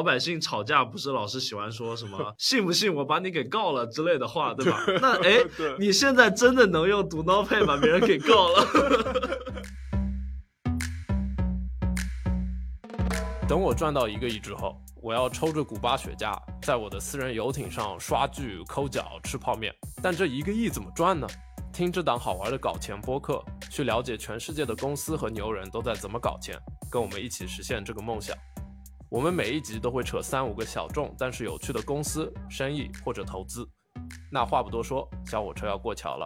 老百姓吵架不是老是喜欢说什么 “信不信我把你给告了”之类的话，对吧？那哎，你现在真的能用 Do Not Pay 把别人给告了？等我赚到一个亿之后，我要抽着古巴雪茄，在我的私人游艇上刷剧、抠脚、吃泡面。但这一个亿怎么赚呢？听这档好玩的搞钱播客，去了解全世界的公司和牛人都在怎么搞钱，跟我们一起实现这个梦想。我们每一集都会扯三五个小众但是有趣的公司、生意或者投资。那话不多说，小火车要过桥了。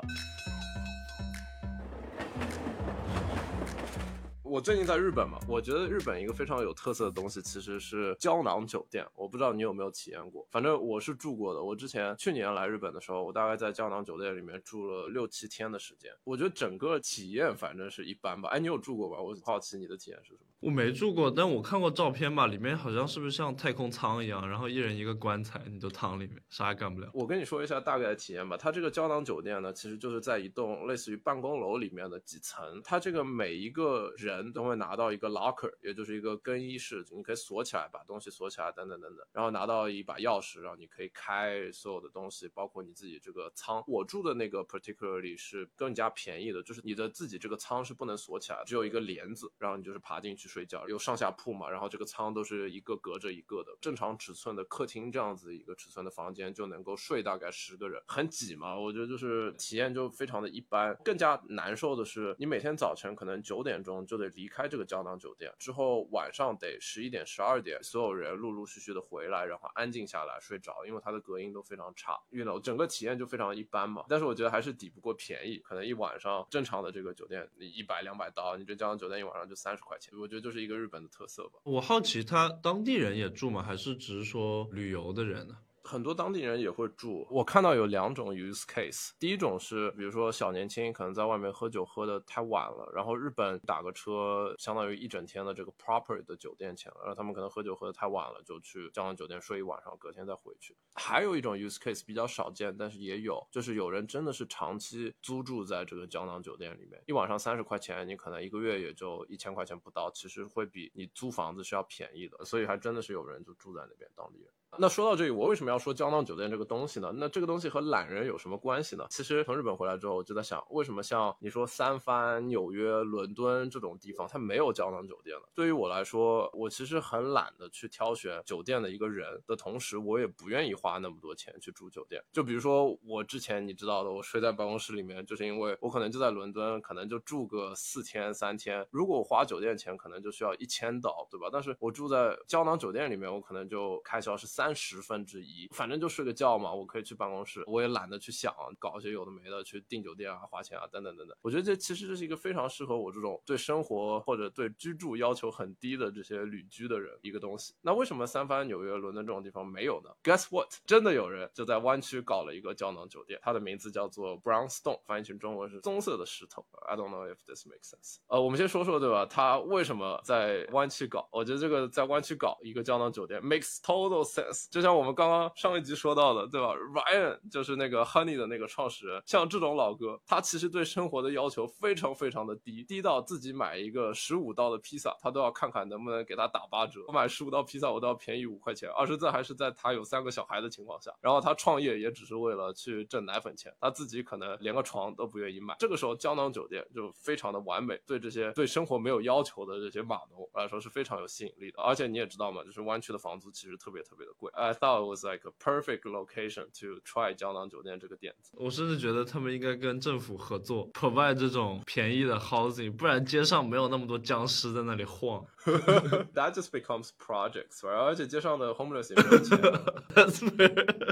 我最近在日本嘛，我觉得日本一个非常有特色的东西其实是胶囊酒店，我不知道你有没有体验过，反正我是住过的。我之前去年来日本的时候，我大概在胶囊酒店里面住了六七天的时间，我觉得整个体验反正是一般吧。哎，你有住过吧？我好奇你的体验是什么。我没住过，但我看过照片吧，里面好像是不是像太空舱一样，然后一人一个棺材，你就躺里面，啥也干不了。我跟你说一下大概的体验吧。它这个胶囊酒店呢，其实就是在一栋类似于办公楼里面的几层，它这个每一个人都会拿到一个 locker，也就是一个更衣室，你可以锁起来，把东西锁起来，等等等等，然后拿到一把钥匙，然后你可以开所有的东西，包括你自己这个舱。我住的那个 particularly 是更加便宜的，就是你的自己这个舱是不能锁起来，只有一个帘子，然后你就是爬进去睡觉，有上下。铺嘛，然后这个舱都是一个隔着一个的，正常尺寸的客厅这样子一个尺寸的房间就能够睡大概十个人，很挤嘛，我觉得就是体验就非常的一般。更加难受的是，你每天早晨可能九点钟就得离开这个胶囊酒店，之后晚上得十一点、十二点，所有人陆陆续续的回来，然后安静下来睡着，因为它的隔音都非常差，遇到整个体验就非常一般嘛。但是我觉得还是抵不过便宜，可能一晚上正常的这个酒店你一百两百刀，你这胶囊酒店一晚上就三十块钱，我觉得就是一个日本的特。色吧，我好奇他当地人也住吗？还是只是说旅游的人呢？很多当地人也会住。我看到有两种 use case，第一种是，比如说小年轻可能在外面喝酒喝的太晚了，然后日本打个车相当于一整天的这个 proper 的酒店钱了，然后他们可能喝酒喝的太晚了，就去胶囊酒店睡一晚上，隔天再回去。还有一种 use case 比较少见，但是也有，就是有人真的是长期租住在这个胶囊酒店里面，一晚上三十块钱，你可能一个月也就一千块钱不到，其实会比你租房子是要便宜的，所以还真的是有人就住在那边，当地人。那说到这里，我为什么要说胶囊酒店这个东西呢？那这个东西和懒人有什么关系呢？其实从日本回来之后，我就在想，为什么像你说三藩、纽约、伦敦这种地方，它没有胶囊酒店呢？对于我来说，我其实很懒得去挑选酒店的一个人的同时，我也不愿意花那么多钱去住酒店。就比如说我之前你知道的，我睡在办公室里面，就是因为我可能就在伦敦，可能就住个四天三天。如果我花酒店钱，可能就需要一千刀，对吧？但是我住在胶囊酒店里面，我可能就开销是三。三十分之一，反正就睡个觉嘛，我可以去办公室，我也懒得去想搞一些有的没的，去订酒店啊、花钱啊等等等等。我觉得这其实这是一个非常适合我这种对生活或者对居住要求很低的这些旅居的人一个东西。那为什么三藩、纽约、伦敦这种地方没有呢？Guess what？真的有人就在湾区搞了一个胶囊酒店，它的名字叫做 Brownstone，翻译成中文是棕色的石头。I don't know if this makes sense。呃，我们先说说对吧？它为什么在湾区搞？我觉得这个在湾区搞一个胶囊酒店 makes total sense。就像我们刚刚上一集说到的，对吧？Ryan 就是那个 Honey 的那个创始人，像这种老哥，他其实对生活的要求非常非常的低，低到自己买一个十五刀的披萨，他都要看看能不能给他打八折。我买十五刀披萨，我都要便宜五块钱，而且这还是在他有三个小孩的情况下。然后他创业也只是为了去挣奶粉钱，他自己可能连个床都不愿意买。这个时候胶囊酒店就非常的完美，对这些对生活没有要求的这些码农来说是非常有吸引力的。而且你也知道嘛，就是湾区的房租其实特别特别的贵。I thought it was like a perfect location to try 胶囊酒店这个点子。我甚至觉得他们应该跟政府合作，provide 这种便宜的 housing，不然街上没有那么多僵尸在那里晃。That just becomes projects，而且街上的 homeless 也没有钱。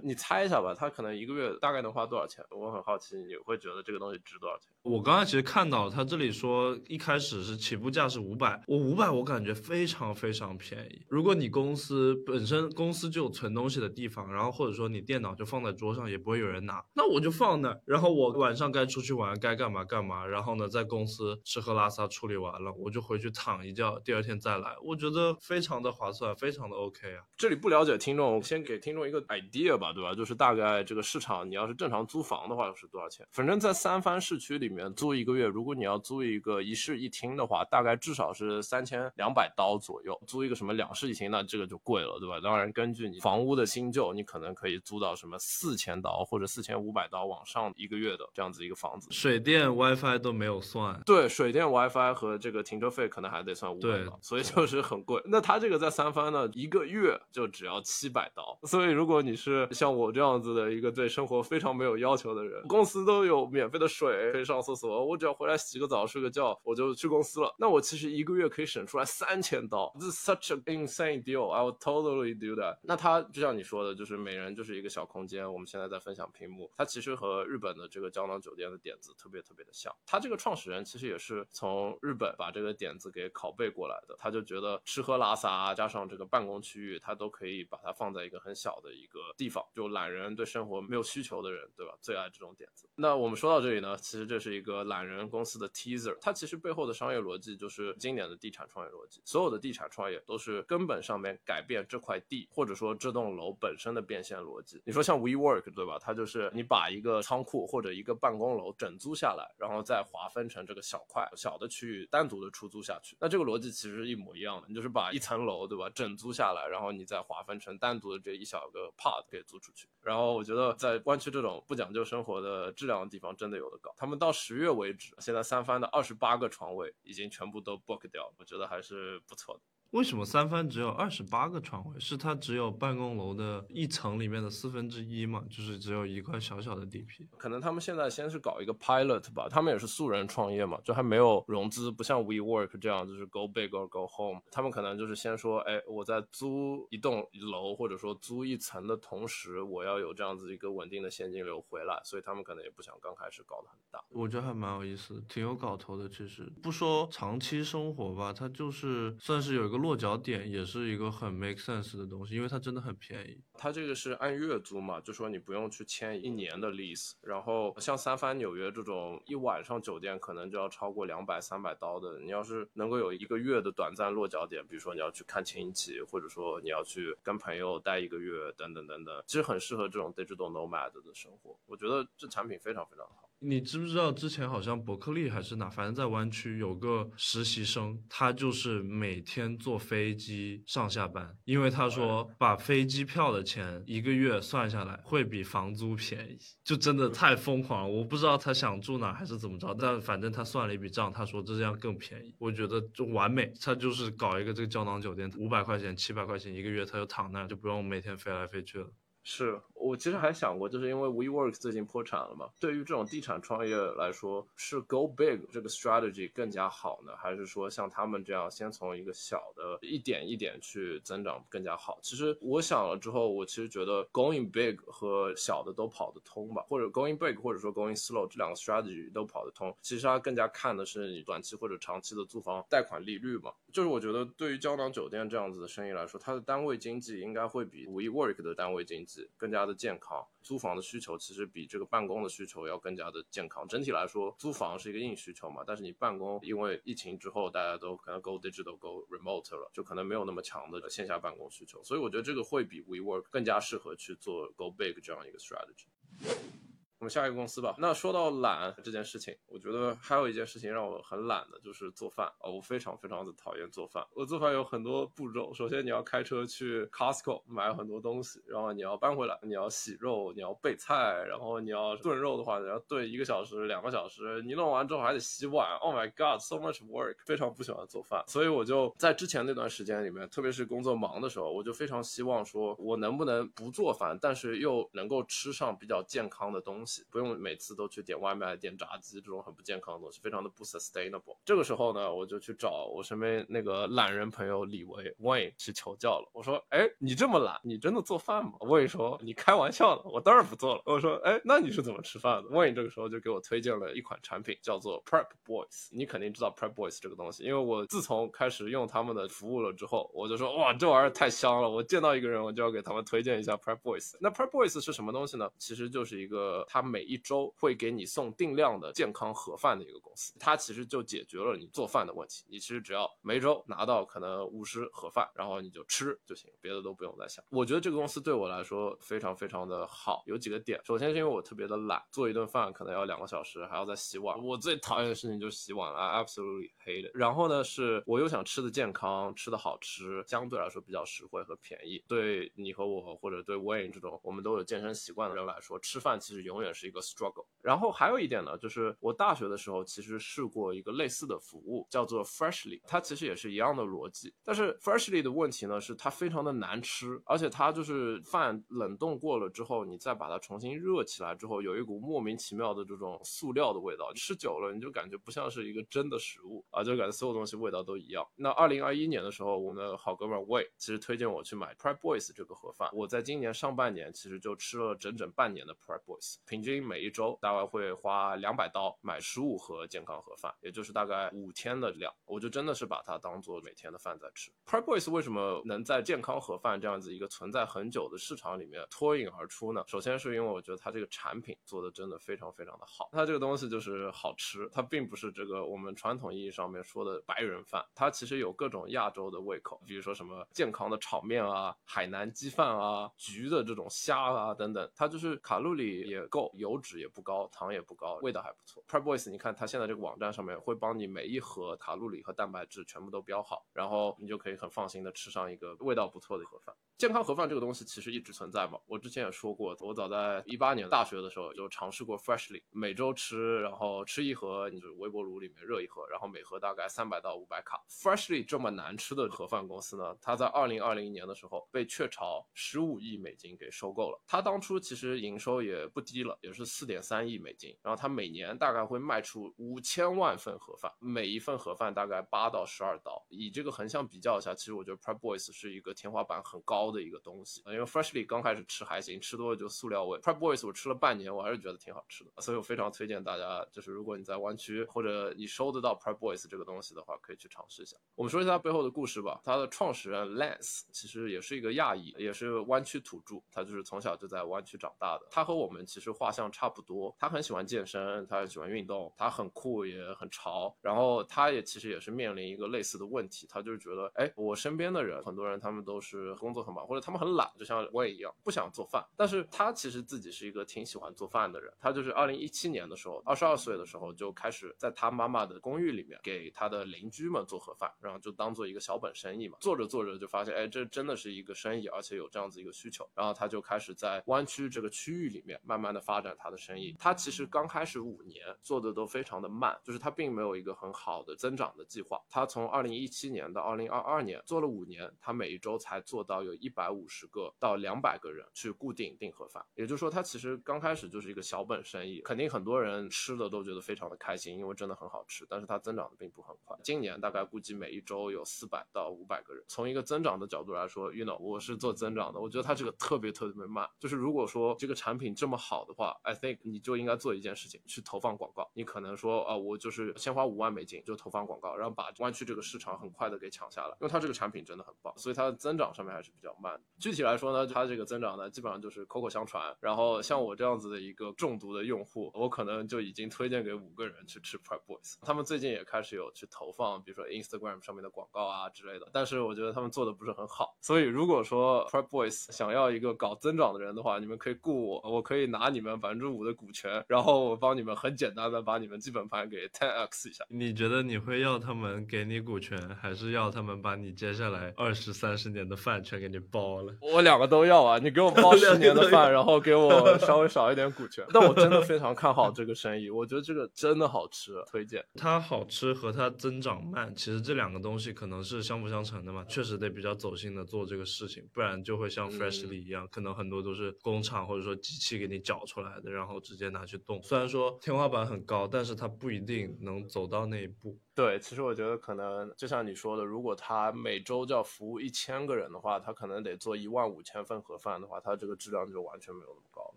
你猜一下吧，他可能一个月大概能花多少钱？我很好奇，你会觉得这个东西值多少钱？我刚才其实看到他这里说，一开始是起步价是五百，我五百我感觉非常非常便宜。如果你公司本身公司司就有存东西的地方，然后或者说你电脑就放在桌上，也不会有人拿，那我就放那，然后我晚上该出去玩，该干嘛干嘛，然后呢，在公司吃喝拉撒处理完了，我就回去躺一觉，第二天再来，我觉得非常的划算，非常的 OK 啊。这里不了解听众，先给听众一个 idea 吧，对吧？就是大概这个市场，你要是正常租房的话是多少钱？反正，在三藩市区里面租一个月，如果你要租一个一室一厅的话，大概至少是三千两百刀左右。租一个什么两室一厅，那这个就贵了，对吧？当然，根据你房屋的新旧，你可能可以租到什么四千刀或者四千五百刀往上一个月的这样子一个房子。水电 WiFi 都没有算，对，水电 WiFi 和这个停车费可能还得算五百刀，所以就是很贵。那他这个在三藩呢，一个月就只要七百刀。所以如果你是像我这样子的一个对生活非常没有要求的人，公司都有免费的水可以上厕所，我只要回来洗个澡睡个觉，我就去公司了。那我其实一个月可以省出来三千刀，This is such an insane deal. I would totally do that. 那它就像你说的，就是每人就是一个小空间。我们现在在分享屏幕，它其实和日本的这个胶囊酒店的点子特别特别的像。它这个创始人其实也是从日本把这个点子给拷贝过来的。他就觉得吃喝拉撒加上这个办公区域，他都可以把它放在一个很小的一个地方，就懒人对生活没有需求的人，对吧？最爱这种点子。那我们说到这里呢，其实这是一个懒人公司的 teaser，它其实背后的商业逻辑就是经典的地产创业逻辑。所有的地产创业都是根本上面改变这块地或者说这栋楼本身的变现逻辑。你说像 WeWork 对吧？它就是你把一个仓库或者一个办公楼整租下来，然后再划分成这个小块小的区域单独的出租下去。那这个逻辑其实一模一样的，你就是把一层楼对吧整租下来，然后你再划分成单独的这一小个 part 给租出去。然后我觉得在湾区这种不讲究生活的质量的地方，真的有的搞。他们到十月为止，现在三番的二十八个床位已经全部都 book 掉，我觉得还是不错的。为什么三番只有二十八个床位？是它只有办公楼的一层里面的四分之一嘛？就是只有一块小小的地皮。可能他们现在先是搞一个 pilot 吧，他们也是素人创业嘛，就还没有融资，不像 WeWork 这样就是 go big or go home。他们可能就是先说，哎，我在租一栋楼或者说租一层的同时，我要有这样子一个稳定的现金流回来，所以他们可能也不想刚开始搞得很大。我觉得还蛮有意思，挺有搞头的。其实不说长期生活吧，它就是算是有一个。落脚点也是一个很 make sense 的东西，因为它真的很便宜。它这个是按月租嘛，就说你不用去签一年的 lease。然后像三番纽约这种一晚上酒店可能就要超过两百三百刀的，你要是能够有一个月的短暂落脚点，比如说你要去看亲戚，或者说你要去跟朋友待一个月，等等等等，其实很适合这种 digital nomad 的生活。我觉得这产品非常非常好。你知不知道之前好像伯克利还是哪，反正在湾区有个实习生，他就是每天坐飞机上下班，因为他说把飞机票的钱一个月算下来会比房租便宜，就真的太疯狂了。我不知道他想住哪还是怎么着，但反正他算了一笔账，他说这样更便宜，我觉得就完美。他就是搞一个这个胶囊酒店，五百块钱、七百块钱一个月，他就躺那就不用每天飞来飞去了。是我其实还想过，就是因为 WeWork 最近破产了嘛。对于这种地产创业来说，是 Go Big 这个 strategy 更加好呢，还是说像他们这样先从一个小的一点一点去增长更加好？其实我想了之后，我其实觉得 Going Big 和小的都跑得通吧，或者 Going Big 或者说 Going Slow 这两个 strategy 都跑得通。其实它更加看的是你短期或者长期的租房贷款利率嘛。就是我觉得对于胶囊酒店这样子的生意来说，它的单位经济应该会比 WeWork 的单位经济。更加的健康，租房的需求其实比这个办公的需求要更加的健康。整体来说，租房是一个硬需求嘛，但是你办公，因为疫情之后大家都可能 go digital go remote 了，就可能没有那么强的线下办公需求，所以我觉得这个会比 WeWork 更加适合去做 go big 这样一个 strategy。我们下一个公司吧。那说到懒这件事情，我觉得还有一件事情让我很懒的，就是做饭啊。我非常非常的讨厌做饭。我做饭有很多步骤，首先你要开车去 Costco 买很多东西，然后你要搬回来，你要洗肉，你要备菜，然后你要炖肉的话，你要炖一个小时、两个小时。你弄完之后还得洗碗。Oh my god，so much work！非常不喜欢做饭，所以我就在之前那段时间里面，特别是工作忙的时候，我就非常希望说，我能不能不做饭，但是又能够吃上比较健康的东西。西，不用每次都去点外卖、点炸鸡这种很不健康的东西，非常的不 sustainable。这个时候呢，我就去找我身边那个懒人朋友李维 Wayne 去求教了。我说：“哎，你这么懒，你真的做饭吗？”Wayne 说：“你开玩笑的，我当然不做了。”我说：“哎，那你是怎么吃饭的？”Wayne 这个时候就给我推荐了一款产品，叫做 Prep Boys。你肯定知道 Prep Boys 这个东西，因为我自从开始用他们的服务了之后，我就说：“哇，这玩意儿太香了！我见到一个人，我就要给他们推荐一下 Prep Boys。”那 Prep Boys 是什么东西呢？其实就是一个，它每一周会给你送定量的健康盒饭的一个公司。它其实就解决了你做饭的问题。你其实只要每周拿到可能五十盒饭，然后你就吃就行，别的都不用再想。我觉得这个公司对我来说非常非常的好，有几个点。首先是因为我特别的懒，做一顿饭可能要两个小时，还要再洗碗。我最讨厌的事情就是洗碗了 absolutely hate。然后呢，是我又想吃的健康，吃的好吃，相对来说比较实惠和便宜。对你和我或者对 Wayne 这种我们都有健身习惯的人来说，吃饭其实永远也是一个 struggle。然后还有一点呢，就是我大学的时候其实试过一个类似的服务，叫做 Freshly，它其实也是一样的逻辑。但是 Freshly 的问题呢，是它非常的难吃，而且它就是饭冷冻过了之后，你再把它重新热起来之后，有一股莫名其妙的这种塑料的味道，吃久了你就感觉不像是一个真的食物啊，就感觉所有东西味道都一样。那二零二一年的时候，我们的好哥们 Way 其实推荐我去买 Prep Boys 这个盒饭，我在今年上半年其实就吃了整整半年的 Prep Boys，平均每一周大概会花两百刀买十五盒健康盒饭，也就是大概五天的量，我就真的是把它当做每天的饭在吃。Prep Boys 为什么能在健康盒饭这样子一个存在很久的市场里面脱颖而出呢？首先是因为我觉得它这个产品做的真的非常非常的好，它这个东西就是好吃，它并不是这个我们传统意义上面说的白人饭，它其实有各种亚洲的胃口，比如说什么健康的炒面啊、海南鸡饭啊、焗的这种虾啊等等，它就是卡路里也够，油脂也不高，糖也不高，味道还不错。Prep Boys，你看它现在这个网站上面会帮你每一盒卡路里和蛋白质全部都标好，然后你就可以很放心的吃上一个味道不错的盒饭。健康盒饭这个东西其实一直存在嘛，我之前也说过，我早在一八年大学的时候就尝试过 Freshly，每周吃，然后吃一盒，你就微波炉里面热一盒，然后每盒大概三百到五百卡。Freshly 这么难吃的盒饭公司呢，它在二零二零年的时候被雀巢十五亿美金给收购了。它当初其实营收也不低了，也是四点三亿美金，然后它每年大概会卖出五千万份盒饭，每一份盒饭大概八到十二刀。以这个横向比较一下，其实我觉得 Prep Boys 是一个天花板很高的一个东西，因为 Freshly 刚开始吃还行，吃多了就塑料味。Prep Boys 我吃了半年，我还是觉得挺好吃的，所以我非常推荐大家，就是如果你在湾区或者你收得到 Prep Boys 这个东西的话，可以去尝试一下。我们说一下它背后的故事吧。它的创始人 Lance 其实也是一个亚裔，也是湾区土著，他就是从小就在湾区长大的。他和我们其实画像差不多，他很喜欢健身，他很喜欢运动，他很酷也很潮。然后他也其实也是面临一个类似的问题，他就是觉得，哎，我身边的人很多人他们都是工作很忙，或者他们很懒，就像我也一样，不想做饭。但是他其实自己是一个挺喜欢做饭的人。他就是二零一七年的时候，二十二岁的时候就开始在他妈妈的公寓里面给他的邻居们做盒饭，然后就当做一个小本生意嘛。做着做着就发现，哎，这真的是一个生意，而且有这样子一个需求。然后他就开始在湾区这个区域里面慢慢的发发展他的生意。他其实刚开始五年做的都非常的慢，就是他并没有一个很好的增长的计划。他从二零一七年到二零二二年做了五年，他每一周才做到有一百五十个到两百个人去固定订盒饭。也就是说，他其实刚开始就是一个小本生意，肯定很多人吃的都觉得非常的开心，因为真的很好吃。但是它增长的并不很快，今年大概估计每一周有四百到五百个人。从一个增长的角度来说，you know，我是做增长的，我觉得它这个特别特别慢。就是如果说这个产品这么好的话，I think 你就应该做一件事情，去投放广告。你可能说啊，我就是先花五万美金就投放广告，然后把湾区这个市场很快的给抢下来，因为它这个产品真的很棒，所以它的增长上面还是比较慢。具体来说呢，它这个增长呢，基本上就是口口相传。然后像我这样子的一个中毒的用户，我可能就已经推荐给五个人去吃 Prep Boys。他们最近也开始有去投放，比如说 Instagram 上面的广告啊之类的。但是我觉得他们做的不是很好。所以如果说 Prep Boys 想要一个搞增长的人的话，你们可以雇我，我可以拿你们百分之五的股权，然后我帮你们很简单的把你们基本盘给 ten x 一下。你觉得你会要他们给你股权，还是要他们把你接下来二十三十年的饭全给你包了？我两个都要啊！你给我包十年的饭，然后给我稍微少一点股权。但我真的非常看好这个生意，我觉得这个真的好吃，推荐。它好吃和它增长慢，其实这两个东西可能是相辅相成的嘛。确实得比较走心的做这个事情，不然就会像 Freshly 一样，可能很多都是工厂或者说机器给你搅出出来的，然后直接拿去冻。虽然说天花板很高，但是它不一定能走到那一步。对，其实我觉得可能就像你说的，如果他每周就要服务一千个人的话，他可能得做一万五千份盒饭的话，他这个质量就完全没有那么高。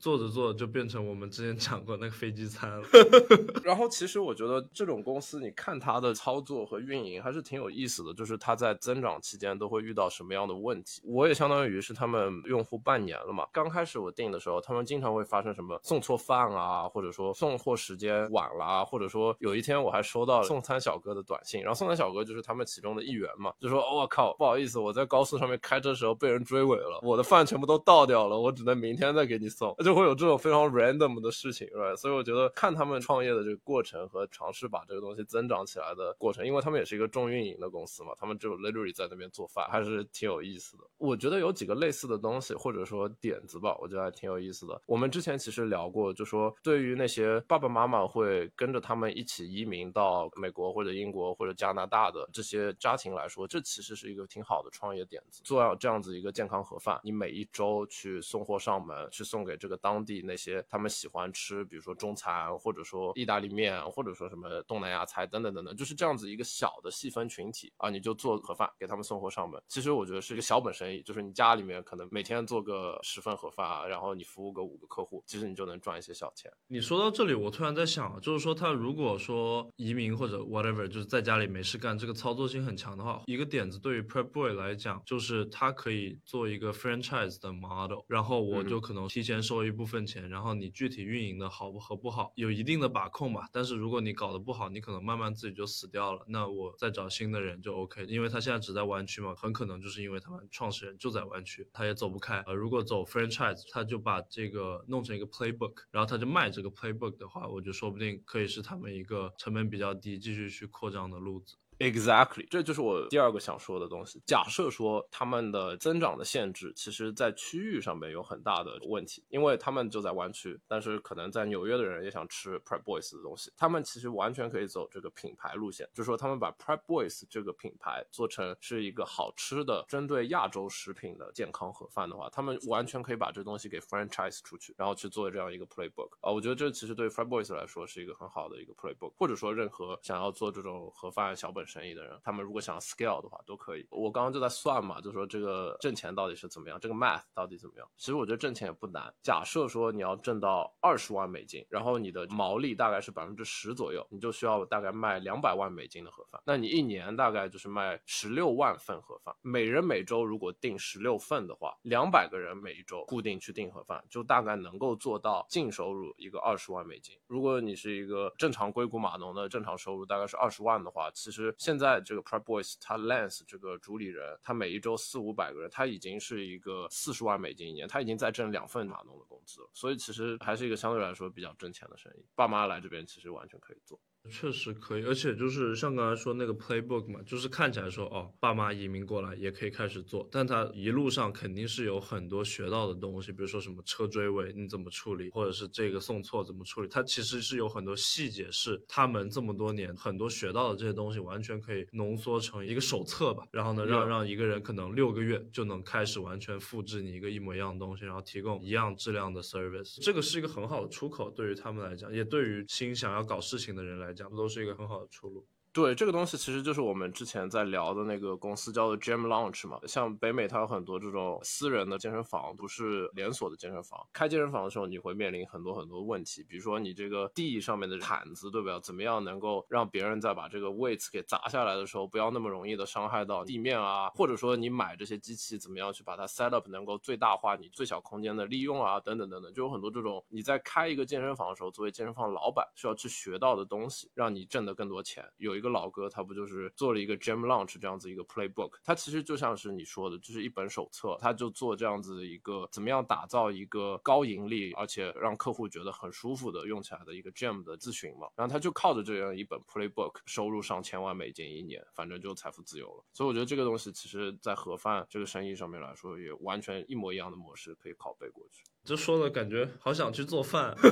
做着做着就变成我们之前讲过那个飞机餐了。然后其实我觉得这种公司，你看它的操作和运营还是挺有意思的，就是它在增长期间都会遇到什么样的问题。我也相当于是他们用户半年了嘛，刚开始我订的时候，他们经常会发生什么送错饭啊，或者说送货时间晚了啊，或者说有一天我还收到了送餐小哥的短信，然后送餐小哥就是他们其中的一员嘛，就说我靠，不好意思，我在高速上面开车的时候被人追尾了，我的饭全部都倒掉了，我只能明天再给你送。就就会有这种非常 random 的事情，是吧？所以我觉得看他们创业的这个过程和尝试把这个东西增长起来的过程，因为他们也是一个重运营的公司嘛，他们只有 literally 在那边做饭，还是挺有意思的。我觉得有几个类似的东西或者说点子吧，我觉得还挺有意思的。我们之前其实聊过，就说对于那些爸爸妈妈会跟着他们一起移民到美国或者英国或者加拿大的这些家庭来说，这其实是一个挺好的创业点子。做这样子一个健康盒饭，你每一周去送货上门，去送给这个。当地那些他们喜欢吃，比如说中餐，或者说意大利面，或者说什么东南亚菜等等等等，就是这样子一个小的细分群体啊，你就做盒饭给他们送货上门。其实我觉得是一个小本生意，就是你家里面可能每天做个十份盒饭啊，然后你服务个五个客户，其实你就能赚一些小钱。你说到这里，我突然在想，就是说他如果说移民或者 whatever，就是在家里没事干，这个操作性很强的话，一个点子对于 Prep Boy 来讲，就是他可以做一个 franchise 的 model，然后我就可能提前收一。一部分钱，然后你具体运营的好不和不好，有一定的把控吧。但是如果你搞得不好，你可能慢慢自己就死掉了。那我再找新的人就 OK，因为他现在只在湾区嘛，很可能就是因为他们创始人就在湾区，他也走不开。呃，如果走 franchise，他就把这个弄成一个 playbook，然后他就卖这个 playbook 的话，我就说不定可以是他们一个成本比较低，继续去扩张的路子。Exactly，这就是我第二个想说的东西。假设说他们的增长的限制，其实在区域上面有很大的问题，因为他们就在湾区，但是可能在纽约的人也想吃 Prep Boys 的东西，他们其实完全可以走这个品牌路线，就是说他们把 Prep Boys 这个品牌做成是一个好吃的针对亚洲食品的健康盒饭的话，他们完全可以把这东西给 franchise 出去，然后去做这样一个 playbook 啊，我觉得这其实对 Prep Boys 来说是一个很好的一个 playbook，或者说任何想要做这种盒饭小本。生意的人，他们如果想要 scale 的话，都可以。我刚刚就在算嘛，就说这个挣钱到底是怎么样，这个 math 到底怎么样？其实我觉得挣钱也不难。假设说你要挣到二十万美金，然后你的毛利大概是百分之十左右，你就需要大概卖两百万美金的盒饭。那你一年大概就是卖十六万份盒饭，每人每周如果订十六份的话，两百个人每一周固定去订盒饭，就大概能够做到净收入一个二十万美金。如果你是一个正常硅谷码农的正常收入大概是二十万的话，其实。现在这个 Prep Boys，他 Lance 这个主理人，他每一周四五百个人，他已经是一个四十万美金一年，他已经在挣两份马农的工资了，所以其实还是一个相对来说比较挣钱的生意。爸妈来这边其实完全可以做。确实可以，而且就是像刚才说那个 playbook 嘛，就是看起来说哦，爸妈移民过来也可以开始做，但他一路上肯定是有很多学到的东西，比如说什么车追尾你怎么处理，或者是这个送错怎么处理，他其实是有很多细节是他们这么多年很多学到的这些东西完全可以浓缩成一个手册吧，然后呢让让一个人可能六个月就能开始完全复制你一个一模一样的东西，然后提供一样质量的 service，这个是一个很好的出口，对于他们来讲，也对于新想要搞事情的人来。讲，都是一个很好的出路。对这个东西，其实就是我们之前在聊的那个公司叫做 Gym Launch 嘛。像北美，它有很多这种私人的健身房，不是连锁的健身房。开健身房的时候，你会面临很多很多问题，比如说你这个地上面的毯子，对不对？怎么样能够让别人在把这个 weights 给砸下来的时候，不要那么容易的伤害到地面啊？或者说你买这些机器，怎么样去把它 set up 能够最大化你最小空间的利用啊？等等等等，就有很多这种你在开一个健身房的时候，作为健身房老板需要去学到的东西，让你挣得更多钱。有一个老哥，他不就。是做了一个 Gym Launch 这样子一个 Playbook，它其实就像是你说的，就是一本手册，他就做这样子一个怎么样打造一个高盈利，而且让客户觉得很舒服的用起来的一个 Gym 的咨询嘛。然后他就靠着这样一本 Playbook，收入上千万美金一年，反正就财富自由了。所以我觉得这个东西其实在盒饭这个生意上面来说，也完全一模一样的模式可以拷贝过去。就说的感觉好想去做饭。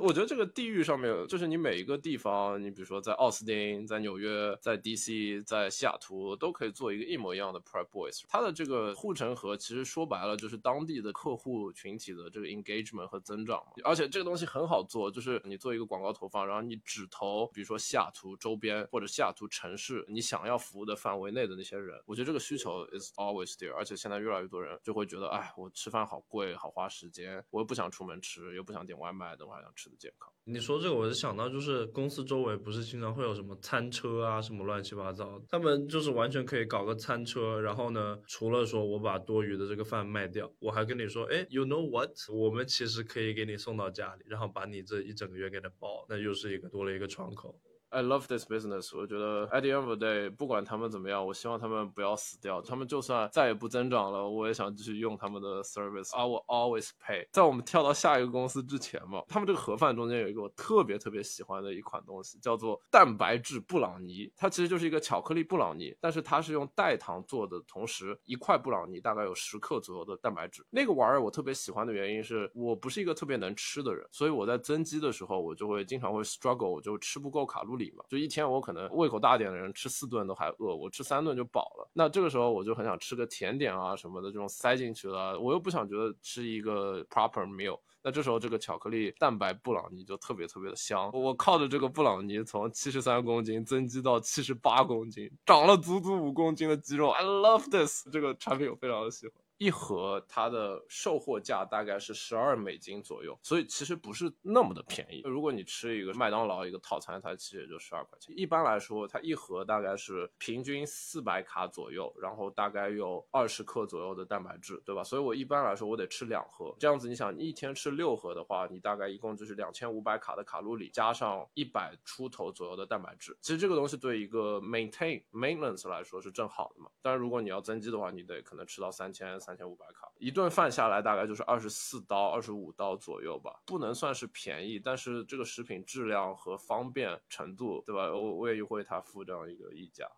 我觉得这个地域上面，就是你每一个地方，你比如说在奥斯汀、在纽约、在 DC、在西雅图，都可以做一个一模一样的 Prep Boys。它的这个护城河，其实说白了就是当地的客户群体的这个 engagement 和增长嘛。而且这个东西很好做，就是你做一个广告投放，然后你只投，比如说西雅图周边或者西雅图城市你想要服务的范围内的那些人。我觉得这个需求 is always there。而且现在越来越多人就会觉得，哎，我吃饭好贵，好花时间，我又不想出门吃，又不想点外卖，的我还想吃的健康。你说这个，我就想到，就是公司周围不是经常会有什么餐车啊，什么乱七八糟，他们就是完全可以搞个餐车，然后呢，除了说我把多余的这个饭卖掉，我还跟你说，哎，you know what，我们其实可以给你送到家里，然后把你这一整个月给它包，那又是一个多了一个窗口。I love this business。我觉得 at the end of the day，不管他们怎么样，我希望他们不要死掉。他们就算再也不增长了，我也想继续用他们的 service。I will always pay。在我们跳到下一个公司之前嘛，他们这个盒饭中间有一个我特别特别喜欢的一款东西，叫做蛋白质布朗尼。它其实就是一个巧克力布朗尼，但是它是用代糖做的，同时一块布朗尼大概有十克左右的蛋白质。那个玩意儿我特别喜欢的原因是我不是一个特别能吃的人，所以我在增肌的时候，我就会经常会 struggle，我就吃不够卡路里。就一天我可能胃口大点的人吃四顿都还饿，我吃三顿就饱了。那这个时候我就很想吃个甜点啊什么的，这种塞进去了，我又不想觉得吃一个 proper meal。那这时候这个巧克力蛋白布朗尼就特别特别的香。我靠着这个布朗尼从七十三公斤增肌到七十八公斤，长了足足五公斤的肌肉。I love this，这个产品我非常的喜欢。一盒它的售货价大概是十二美金左右，所以其实不是那么的便宜。如果你吃一个麦当劳一个套餐，它其实也就十二块钱。一般来说，它一盒大概是平均四百卡左右，然后大概有二十克左右的蛋白质，对吧？所以我一般来说我得吃两盒。这样子，你想一天吃六盒的话，你大概一共就是两千五百卡的卡路里，加上一百出头左右的蛋白质。其实这个东西对一个 maintain maintenance 来说是正好的嘛。但是如果你要增肌的话，你得可能吃到三千三。千五百卡，一顿饭下来大概就是二十四刀、二十五刀左右吧，不能算是便宜，但是这个食品质量和方便程度，对吧？我我也为它付这样一个溢价。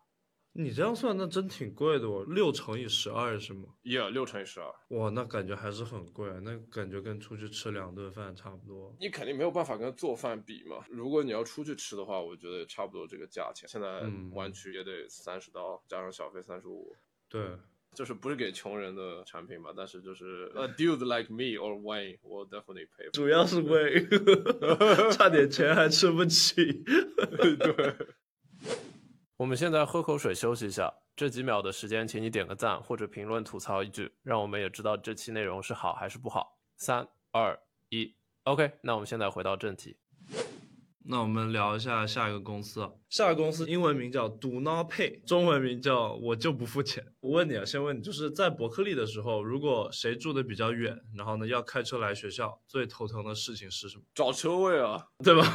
你这样算，那真挺贵的哦，六乘以十二是吗？Yeah，六乘以十二。哇，那感觉还是很贵，那感觉跟出去吃两顿饭差不多。你肯定没有办法跟做饭比嘛。如果你要出去吃的话，我觉得差不多这个价钱。现在湾区也得三十刀，加上小费三十五。对。就是不是给穷人的产品吧，但是就是 a dude like me or Wayne will definitely pay。主要是 Wayne，差点钱还吃不起。对。我们现在喝口水休息一下，这几秒的时间，请你点个赞或者评论吐槽一句，让我们也知道这期内容是好还是不好。三二一，OK，那我们现在回到正题。那我们聊一下下一个公司。下个公司英文名叫 Do Not Pay，中文名叫我就不付钱。我问你啊，先问你，就是在伯克利的时候，如果谁住的比较远，然后呢要开车来学校，最头疼的事情是什么？找车位啊，对吧？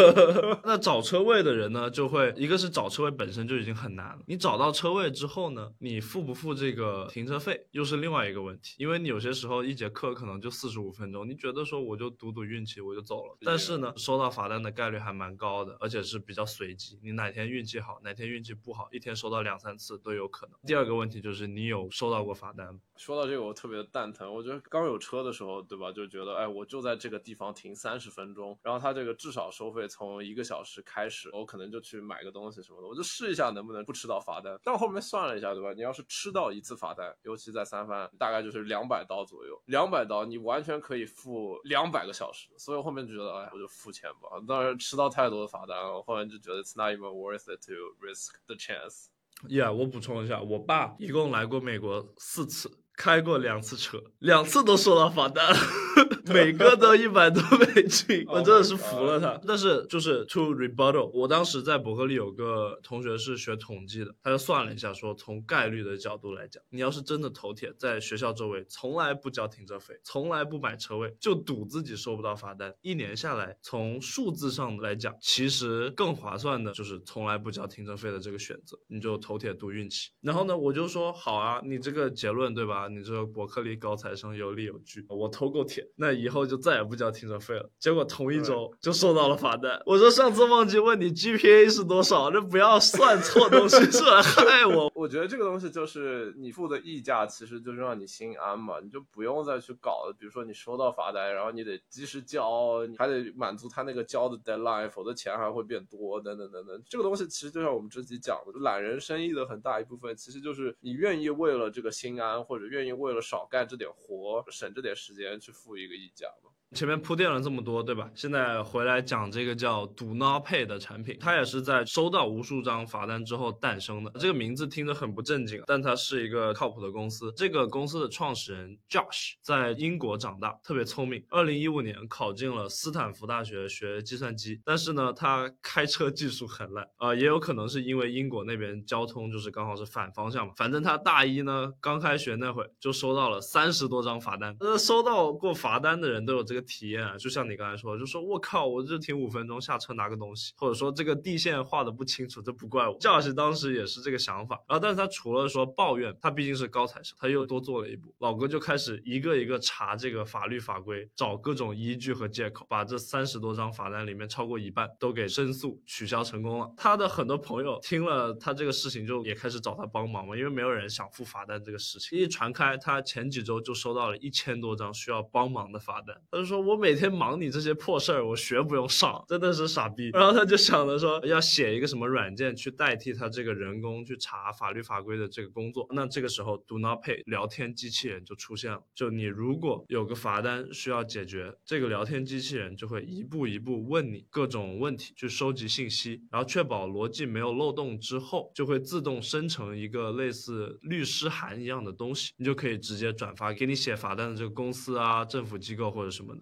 那找车位的人呢，就会一个是找车位本身就已经很难了，你找到车位之后呢，你付不付这个停车费又是另外一个问题。因为你有些时候一节课可能就四十五分钟，你觉得说我就赌赌运气我就走了，但是呢收到罚单的概率还蛮高的，而且是比较随机。你哪天运气好，哪天运气不好，一天收到两三次都有可能。第二个问题就是你有收到过罚单？说到这个，我特别的蛋疼。我觉得刚有车的时候，对吧？就觉得，哎，我就在这个地方停三十分钟，然后他这个至少收费从一个小时开始，我可能就去买个东西什么的，我就试一下能不能不吃到罚单。但我后面算了一下，对吧？你要是吃到一次罚单，尤其在三番，大概就是两百刀左右。两百刀，你完全可以付两百个小时。所以后面就觉得，哎，我就付钱吧。当然吃到太多的罚单了，我后面就觉得 it's not even worth it to risk the chance。Yeah，我补充一下，我爸一共来过美国四次。开过两次车，两次都收到罚单，每个都一百多美金，我真的是服了他。但是就是 to rebuttal，我当时在伯克利有个同学是学统计的，他就算了一下，说从概率的角度来讲，你要是真的头铁在学校周围，从来不交停车费，从来不买车位，就赌自己收不到罚单，一年下来，从数字上来讲，其实更划算的就是从来不交停车费的这个选择，你就头铁赌运气。然后呢，我就说好啊，你这个结论对吧？你这个伯克利高材生有理有据，我投够铁。那在以后就再也不交停车费了。结果同一周就收到了罚单。我说上次忘记问你 GPA 是多少，这不要算错东西，是 来害我。我觉得这个东西就是你付的溢价，其实就是让你心安嘛，你就不用再去搞了。比如说你收到罚单，然后你得及时交，你还得满足他那个交的 deadline，否则钱还会变多，等等等等。这个东西其实就像我们之前讲的，懒人生意的很大一部分，其实就是你愿意为了这个心安，或者愿意为了少干这点活，省这点时间去付一个溢价嘛。前面铺垫了这么多，对吧？现在回来讲这个叫 Do Not Pay 的产品，它也是在收到无数张罚单之后诞生的。这个名字听着很不正经，但它是一个靠谱的公司。这个公司的创始人 Josh 在英国长大，特别聪明。二零一五年考进了斯坦福大学学计算机，但是呢，他开车技术很烂啊，也有可能是因为英国那边交通就是刚好是反方向嘛。反正他大一呢刚开学那会就收到了三十多张罚单。呃，收到过罚单的人都有这个。体验啊，就像你刚才说，就说我靠，我就停五分钟下车拿个东西，或者说这个地线画的不清楚，这不怪我。赵老师当时也是这个想法，然后但是他除了说抱怨，他毕竟是高材生，他又多做了一步，老哥就开始一个一个查这个法律法规，找各种依据和借口，把这三十多张罚单里面超过一半都给申诉取消成功了。他的很多朋友听了他这个事情，就也开始找他帮忙嘛，因为没有人想付罚单这个事情一传开，他前几周就收到了一千多张需要帮忙的罚单，他就说。说我每天忙你这些破事儿，我学不用上，真的是傻逼。然后他就想着说，要写一个什么软件去代替他这个人工去查法律法规的这个工作。那这个时候，Do Not Pay 聊天机器人就出现了。就你如果有个罚单需要解决，这个聊天机器人就会一步一步问你各种问题，去收集信息，然后确保逻辑没有漏洞之后，就会自动生成一个类似律师函一样的东西，你就可以直接转发给你写罚单的这个公司啊、政府机构或者什么的。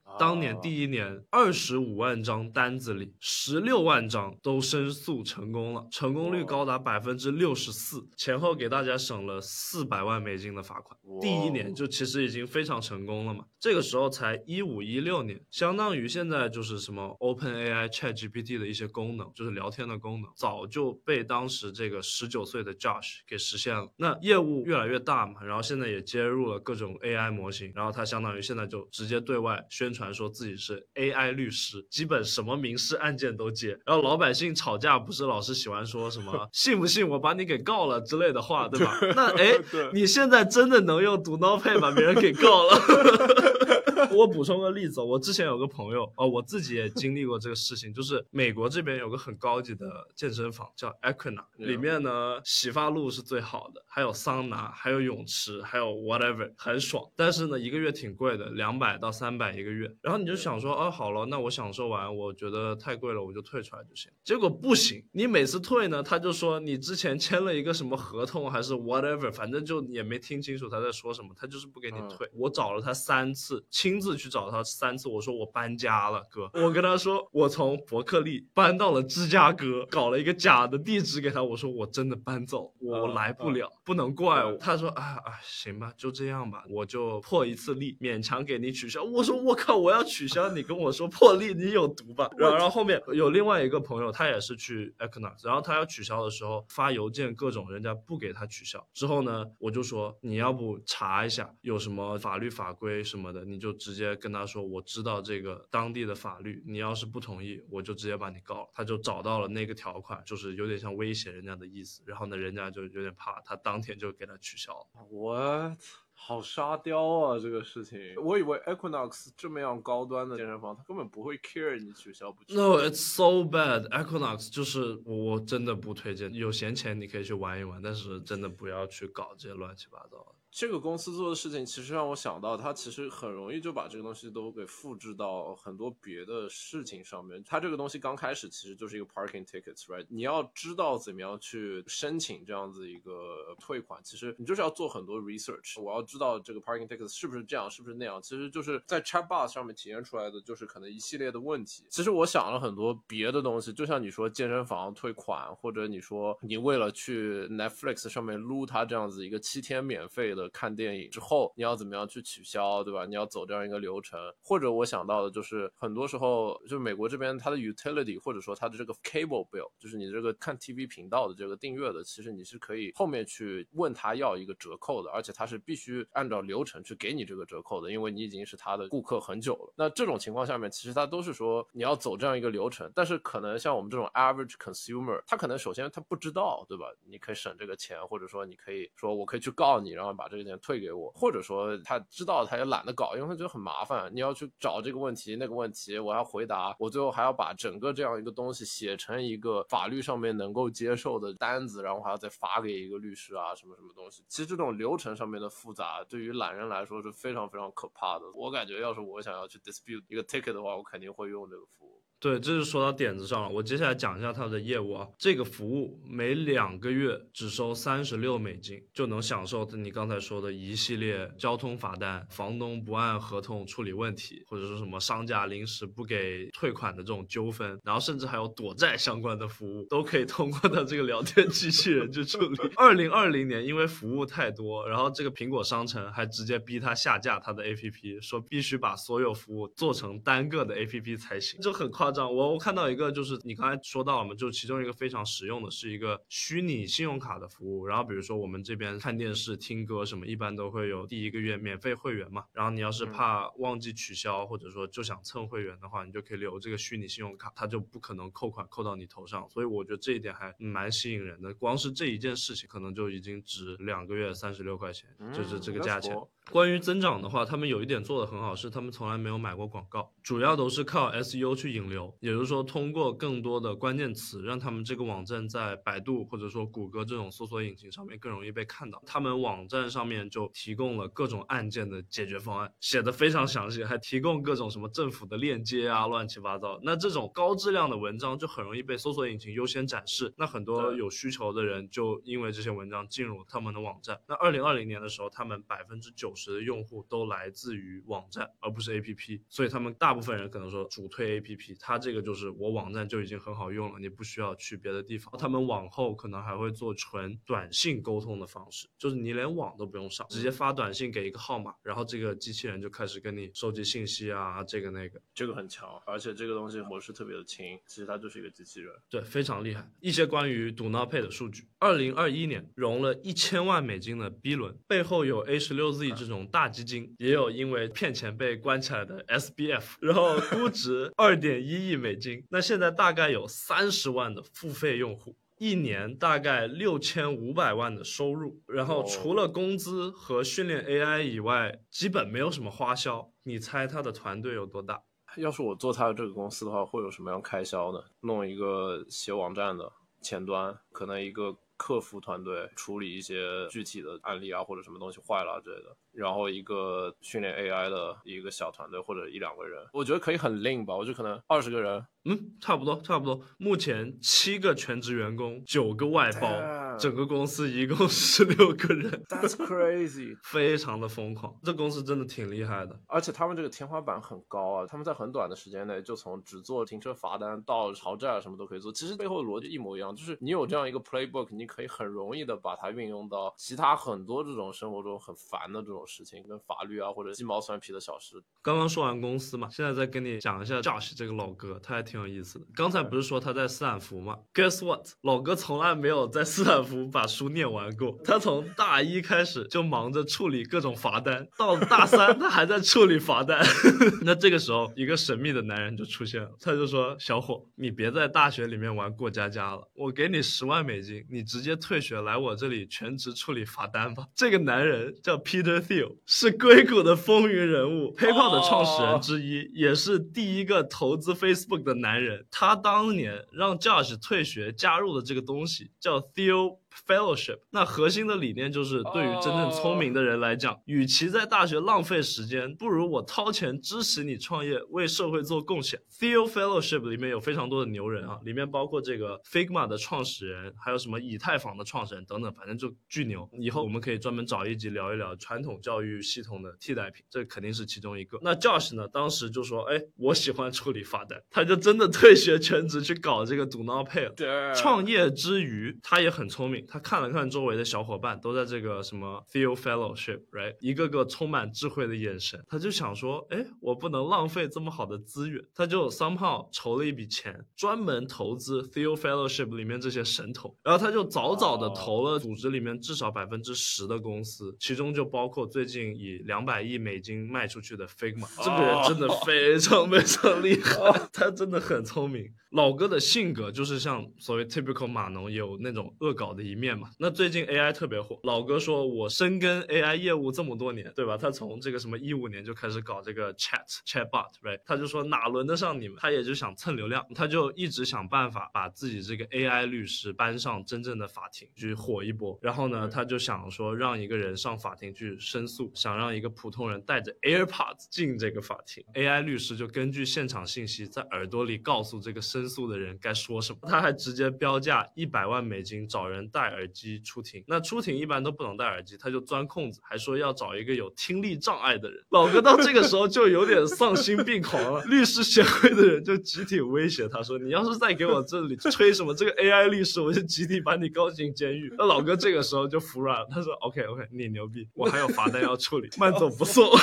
当年第一年，二十五万张单子里，十六万张都申诉成功了，成功率高达百分之六十四，前后给大家省了四百万美金的罚款。第一年就其实已经非常成功了嘛。这个时候才一五一六年，相当于现在就是什么 Open AI、Chat GPT 的一些功能，就是聊天的功能，早就被当时这个十九岁的 Josh 给实现了。那业务越来越大嘛，然后现在也接入了各种 AI 模型，然后他相当于现在就直接对外宣传。传说自己是 AI 律师，基本什么民事案件都接。然后老百姓吵架不是老是喜欢说什么 信不信我把你给告了之类的话，对吧？那哎，你现在真的能用 Do Not Pay 把别人给告了？我补充个例子，我之前有个朋友，哦，我自己也经历过这个事情，就是美国这边有个很高级的健身房叫 Equinox，里面呢洗发露是最好的，还有桑拿，还有泳池，还有 whatever，很爽。但是呢，一个月挺贵的，两百到三百一个月。然后你就想说，哦，好了，那我享受完，我觉得太贵了，我就退出来就行。结果不行，你每次退呢，他就说你之前签了一个什么合同还是 whatever，反正就也没听清楚他在说什么，他就是不给你退。我找了他三次，亲自去找他三次，我说我搬家了，哥，我跟他说我从伯克利搬到了芝加哥，搞了一个假的地址给他，我说我真的搬走，我来不了，不能怪我。他说啊啊，行吧，就这样吧，我就破一次例，勉强给你取消。我说我靠。我要取消，你跟我说破例，你有毒吧？然后，然后后面有另外一个朋友，他也是去 Equinox，然后他要取消的时候发邮件各种，人家不给他取消。之后呢，我就说你要不查一下有什么法律法规什么的，你就直接跟他说我知道这个当地的法律，你要是不同意，我就直接把你告了。他就找到了那个条款，就是有点像威胁人家的意思。然后呢，人家就有点怕，他当天就给他取消了。我。好沙雕啊！这个事情，我以为 Equinox 这么样高端的健身房，他根本不会 care 你取消不取消。No, it's so bad. Equinox 就是我真的不推荐，有闲钱你可以去玩一玩，但是真的不要去搞这些乱七八糟的。这个公司做的事情，其实让我想到，它其实很容易就把这个东西都给复制到很多别的事情上面。它这个东西刚开始其实就是一个 parking tickets，right？你要知道怎么样去申请这样子一个退款，其实你就是要做很多 research。我要知道这个 parking tickets 是不是这样，是不是那样。其实就是在 chatbot 上面体现出来的，就是可能一系列的问题。其实我想了很多别的东西，就像你说健身房退款，或者你说你为了去 Netflix 上面撸它这样子一个七天免费的。看电影之后，你要怎么样去取消，对吧？你要走这样一个流程。或者我想到的就是，很多时候就是美国这边它的 utility 或者说它的这个 cable bill，就是你这个看 TV 频道的这个订阅的，其实你是可以后面去问他要一个折扣的，而且他是必须按照流程去给你这个折扣的，因为你已经是他的顾客很久了。那这种情况下面，其实他都是说你要走这样一个流程，但是可能像我们这种 average consumer，他可能首先他不知道，对吧？你可以省这个钱，或者说你可以说我可以去告你，然后把这个钱退给我，或者说他知道他也懒得搞，因为他觉得很麻烦，你要去找这个问题那个问题，我要回答，我最后还要把整个这样一个东西写成一个法律上面能够接受的单子，然后还要再发给一个律师啊，什么什么东西。其实这种流程上面的复杂，对于懒人来说是非常非常可怕的。我感觉要是我想要去 dispute 一个 ticket 的话，我肯定会用这个服务。对，这就说到点子上了。我接下来讲一下它的业务啊。这个服务每两个月只收三十六美金，就能享受你刚才说的一系列交通罚单、房东不按合同处理问题，或者说什么商家临时不给退款的这种纠纷，然后甚至还有躲债相关的服务，都可以通过它这个聊天机器人去处理。二零二零年，因为服务太多，然后这个苹果商城还直接逼他下架他的 APP，说必须把所有服务做成单个的 APP 才行，就很夸。我我看到一个，就是你刚才说到了嘛，就其中一个非常实用的是一个虚拟信用卡的服务。然后比如说我们这边看电视、听歌什么，一般都会有第一个月免费会员嘛。然后你要是怕忘记取消，或者说就想蹭会员的话，你就可以留这个虚拟信用卡，它就不可能扣款扣到你头上。所以我觉得这一点还蛮吸引人的。光是这一件事情，可能就已经值两个月三十六块钱，就是这个价钱。关于增长的话，他们有一点做的很好，是他们从来没有买过广告，主要都是靠 SEO 去引流，也就是说通过更多的关键词，让他们这个网站在百度或者说谷歌这种搜索引擎上面更容易被看到。他们网站上面就提供了各种案件的解决方案，写的非常详细，还提供各种什么政府的链接啊，乱七八糟。那这种高质量的文章就很容易被搜索引擎优先展示，那很多有需求的人就因为这些文章进入他们的网站。那二零二零年的时候，他们百分之九十。的用户都来自于网站，而不是 APP，所以他们大部分人可能说主推 APP，它这个就是我网站就已经很好用了，你不需要去别的地方。他们往后可能还会做纯短信沟通的方式，就是你连网都不用上，直接发短信给一个号码，然后这个机器人就开始跟你收集信息啊，这个那个，这个很强，而且这个东西模式特别的轻，其实它就是一个机器人，对，非常厉害。一些关于 Do Not Pay 的数据，二零二一年融了一千万美金的 B 轮，背后有 A 十六 Z 这种。大基金也有因为骗钱被关起来的 SBF，然后估值二点一亿美金。那现在大概有三十万的付费用户，一年大概六千五百万的收入。然后除了工资和训练 AI 以外，基本没有什么花销。你猜他的团队有多大？要是我做他的这个公司的话，会有什么样开销呢？弄一个写网站的前端，可能一个。客服团队处理一些具体的案例啊，或者什么东西坏了之类的，然后一个训练 AI 的一个小团队或者一两个人，我觉得可以很 lean 吧，我觉得可能二十个人。嗯，差不多，差不多。目前七个全职员工，九个外包，整个公司一共十六个人。That's crazy，非常的疯狂。这公司真的挺厉害的，而且他们这个天花板很高啊！他们在很短的时间内就从只做停车罚单到偿债什么都可以做。其实背后的逻辑一模一样，就是你有这样一个 playbook，你可以很容易的把它运用到其他很多这种生活中很烦的这种事情，跟法律啊或者鸡毛蒜皮的小事。刚刚说完公司嘛，现在再跟你讲一下 Josh 这个老哥，他还挺有意思的。刚才不是说他在斯坦福吗？Guess what？老哥从来没有在斯坦福把书念完过。他从大一开始就忙着处理各种罚单，到大三他还在处理罚单。那这个时候，一个神秘的男人就出现了，他就说：“小伙，你别在大学里面玩过家家了，我给你十万美金，你直接退学来我这里全职处理罚单吧。”这个男人叫 Peter 是硅谷的风云人物，PayPal 的创始人之一，也是第一个投资 Facebook 的男人。他当年让 Josh 退学加入的这个东西叫 Theo。Fellowship，那核心的理念就是，对于真正聪明的人来讲，与其在大学浪费时间，不如我掏钱支持你创业，为社会做贡献。Theo Fellowship 里面有非常多的牛人啊，里面包括这个 Figma 的创始人，还有什么以太坊的创始人等等，反正就巨牛。以后我们可以专门找一集聊一聊传统教育系统的替代品，这肯定是其中一个。那 Josh 呢，当时就说，哎，我喜欢处理罚单，他就真的退学全职去搞这个 Do Not Pay。对，创业之余，他也很聪明。明，他看了看周围的小伙伴，都在这个什么 Theo Fellowship，right，一个个充满智慧的眼神，他就想说，哎，我不能浪费这么好的资源，他就 somehow 筹了一笔钱，专门投资 Theo Fellowship 里面这些神童，然后他就早早的投了组织里面至少百分之十的公司，其中就包括最近以两百亿美金卖出去的 Figma，这个人真的非常非常厉害，他真的很聪明。老哥的性格就是像所谓 typical 码农，有那种恶搞的一面嘛。那最近 AI 特别火，老哥说我深耕 AI 业务这么多年，对吧？他从这个什么一五年就开始搞这个 chat chatbot，right？他就说哪轮得上你们？他也就想蹭流量，他就一直想办法把自己这个 AI 律师搬上真正的法庭去火一波。然后呢，他就想说让一个人上法庭去申诉，想让一个普通人带着 AirPods 进这个法庭，AI 律师就根据现场信息在耳朵里告诉这个申。诉的人该说什么？他还直接标价一百万美金找人戴耳机出庭。那出庭一般都不能戴耳机，他就钻空子，还说要找一个有听力障碍的人。老哥到这个时候就有点丧心病狂了。律师协会的人就集体威胁他说：“你要是再给我这里吹什么这个 AI 律师，我就集体把你告进监狱。”那老哥这个时候就服软了，他说：“OK OK，你牛逼，我还有罚单要处理，慢走不送。”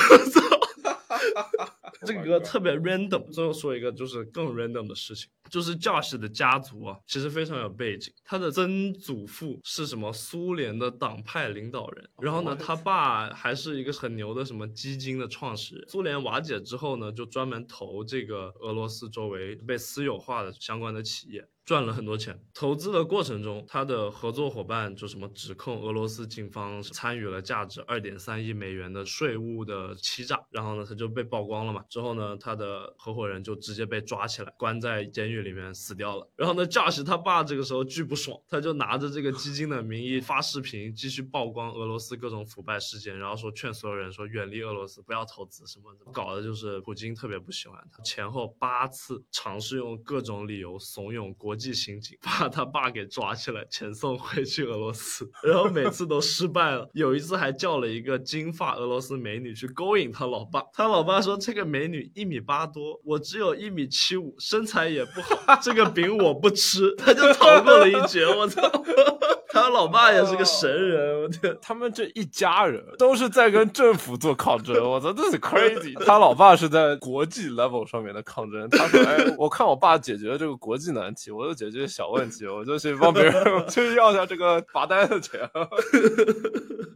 这个特别 random，最后说一个就是更 random 的事情，就是 Josh 的家族啊，其实非常有背景。他的曾祖父是什么苏联的党派领导人，然后呢，他爸还是一个很牛的什么基金的创始人。苏联瓦解之后呢，就专门投这个俄罗斯周围被私有化的相关的企业。赚了很多钱。投资的过程中，他的合作伙伴就什么指控俄罗斯警方参与了价值二点三亿美元的税务的欺诈，然后呢，他就被曝光了嘛。之后呢，他的合伙人就直接被抓起来，关在监狱里面死掉了。然后呢驾驶他爸这个时候巨不爽，他就拿着这个基金的名义发视频，继续曝光俄罗斯各种腐败事件，然后说劝所有人说远离俄罗斯，不要投资什么的，搞的就是普京特别不喜欢他。前后八次尝试用各种理由怂恿国。际刑警把他爸给抓起来，遣送回去俄罗斯，然后每次都失败了。有一次还叫了一个金发俄罗斯美女去勾引他老爸，他老爸说这个美女一米八多，我只有一米七五，身材也不好，这个饼我不吃，他就逃过了一劫。我操！他老爸也是个神人，我天，他们这一家人都是在跟政府做抗争，我操，这是 crazy。他老爸是在国际 level 上面的抗争，他说：“哎，我看我爸解决了这个国际难题，我就解决小问题，我就去帮别人，去要下这个罚单的钱。”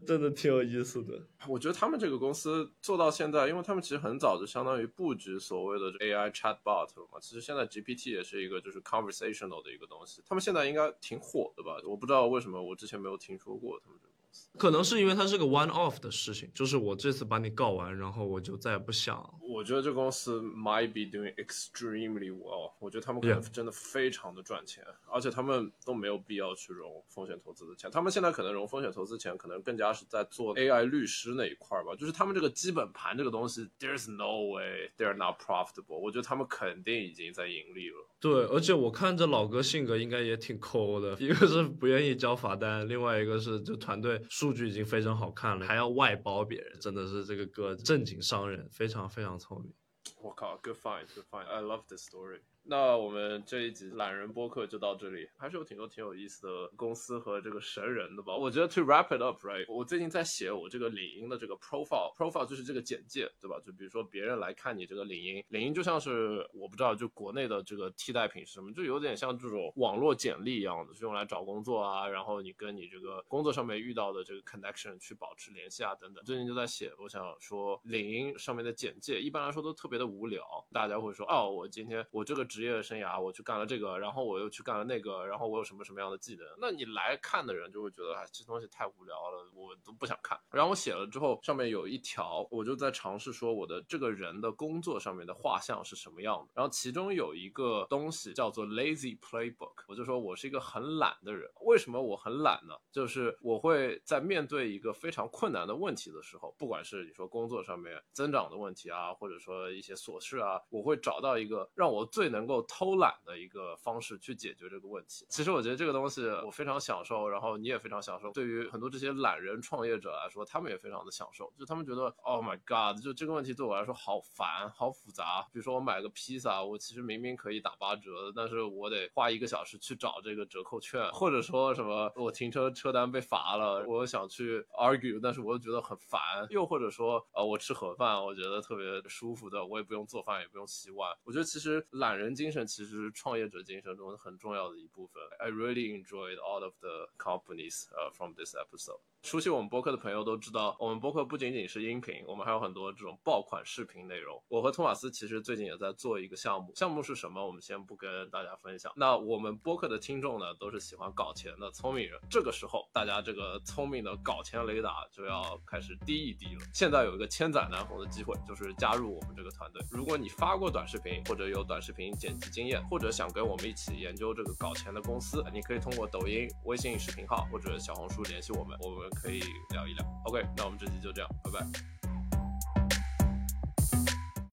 真的挺有意思的。我觉得他们这个公司做到现在，因为他们其实很早就相当于布局所谓的 AI chatbot 了嘛。其实现在 GPT 也是一个就是 conversational 的一个东西，他们现在应该挺火的吧？我不知道为什么我之前没有听说过他们这个公司。可能是因为它是个 one off 的事情，就是我这次把你告完，然后我就再也不想。我觉得这公司 might be doing extremely well。我觉得他们可能真的非常的赚钱，而且他们都没有必要去融风险投资的钱。他们现在可能融风险投资钱，可能更加是在做 AI 律师那一块吧。就是他们这个基本盘这个东西，there's no way they're not profitable。我觉得他们肯定已经在盈利了。对，而且我看这老哥性格应该也挺抠的，一个是不愿意交罚单，另外一个是这团队。数据已经非常好看了，还要外包别人，真的是这个哥正经商人，非常非常聪明。我靠，good fight，Good fight，I love this story。那我们这一集懒人播客就到这里，还是有挺多挺有意思的公司和这个神人的吧？我觉得 to wrap it up，right？我最近在写我这个领英的这个 profile，profile 就是这个简介，对吧？就比如说别人来看你这个领英，领英就像是我不知道，就国内的这个替代品是什么，就有点像这种网络简历一样的，是用来找工作啊，然后你跟你这个工作上面遇到的这个 connection 去保持联系啊等等。最近就在写，我想说领英上面的简介一般来说都特别的无聊，大家会说哦，我今天我这个。职业生涯，我去干了这个，然后我又去干了那个，然后我有什么什么样的技能？那你来看的人就会觉得，哎，这东西太无聊了，我都不想看。然后我写了之后，上面有一条，我就在尝试说我的这个人的工作上面的画像是什么样的。然后其中有一个东西叫做 lazy playbook，我就说我是一个很懒的人。为什么我很懒呢？就是我会在面对一个非常困难的问题的时候，不管是你说工作上面增长的问题啊，或者说一些琐事啊，我会找到一个让我最能能够偷懒的一个方式去解决这个问题。其实我觉得这个东西我非常享受，然后你也非常享受。对于很多这些懒人创业者来说，他们也非常的享受。就他们觉得，Oh my God，就这个问题对我来说好烦、好复杂。比如说我买个披萨，我其实明明可以打八折，但是我得花一个小时去找这个折扣券，或者说什么我停车车单被罚了，我想去 argue，但是我又觉得很烦。又或者说，呃，我吃盒饭，我觉得特别舒服的，我也不用做饭，也不用洗碗。我觉得其实懒人精神其实是创业者精神中很重要的一部分。I really enjoyed all of the companies, uh, from this episode. 熟悉我们播客的朋友都知道，我们播客不仅仅是音频，我们还有很多这种爆款视频内容。我和托马斯其实最近也在做一个项目，项目是什么，我们先不跟大家分享。那我们播客的听众呢，都是喜欢搞钱的聪明人，这个时候大家这个聪明的搞钱雷达就要开始滴一滴了。现在有一个千载难逢的机会，就是加入我们这个团队。如果你发过短视频，或者有短视频剪辑经验，或者想跟我们一起研究这个搞钱的公司，你可以通过抖音、微信视频号或者小红书联系我们，我们。可以聊一聊，OK，那我们这期就这样，拜拜。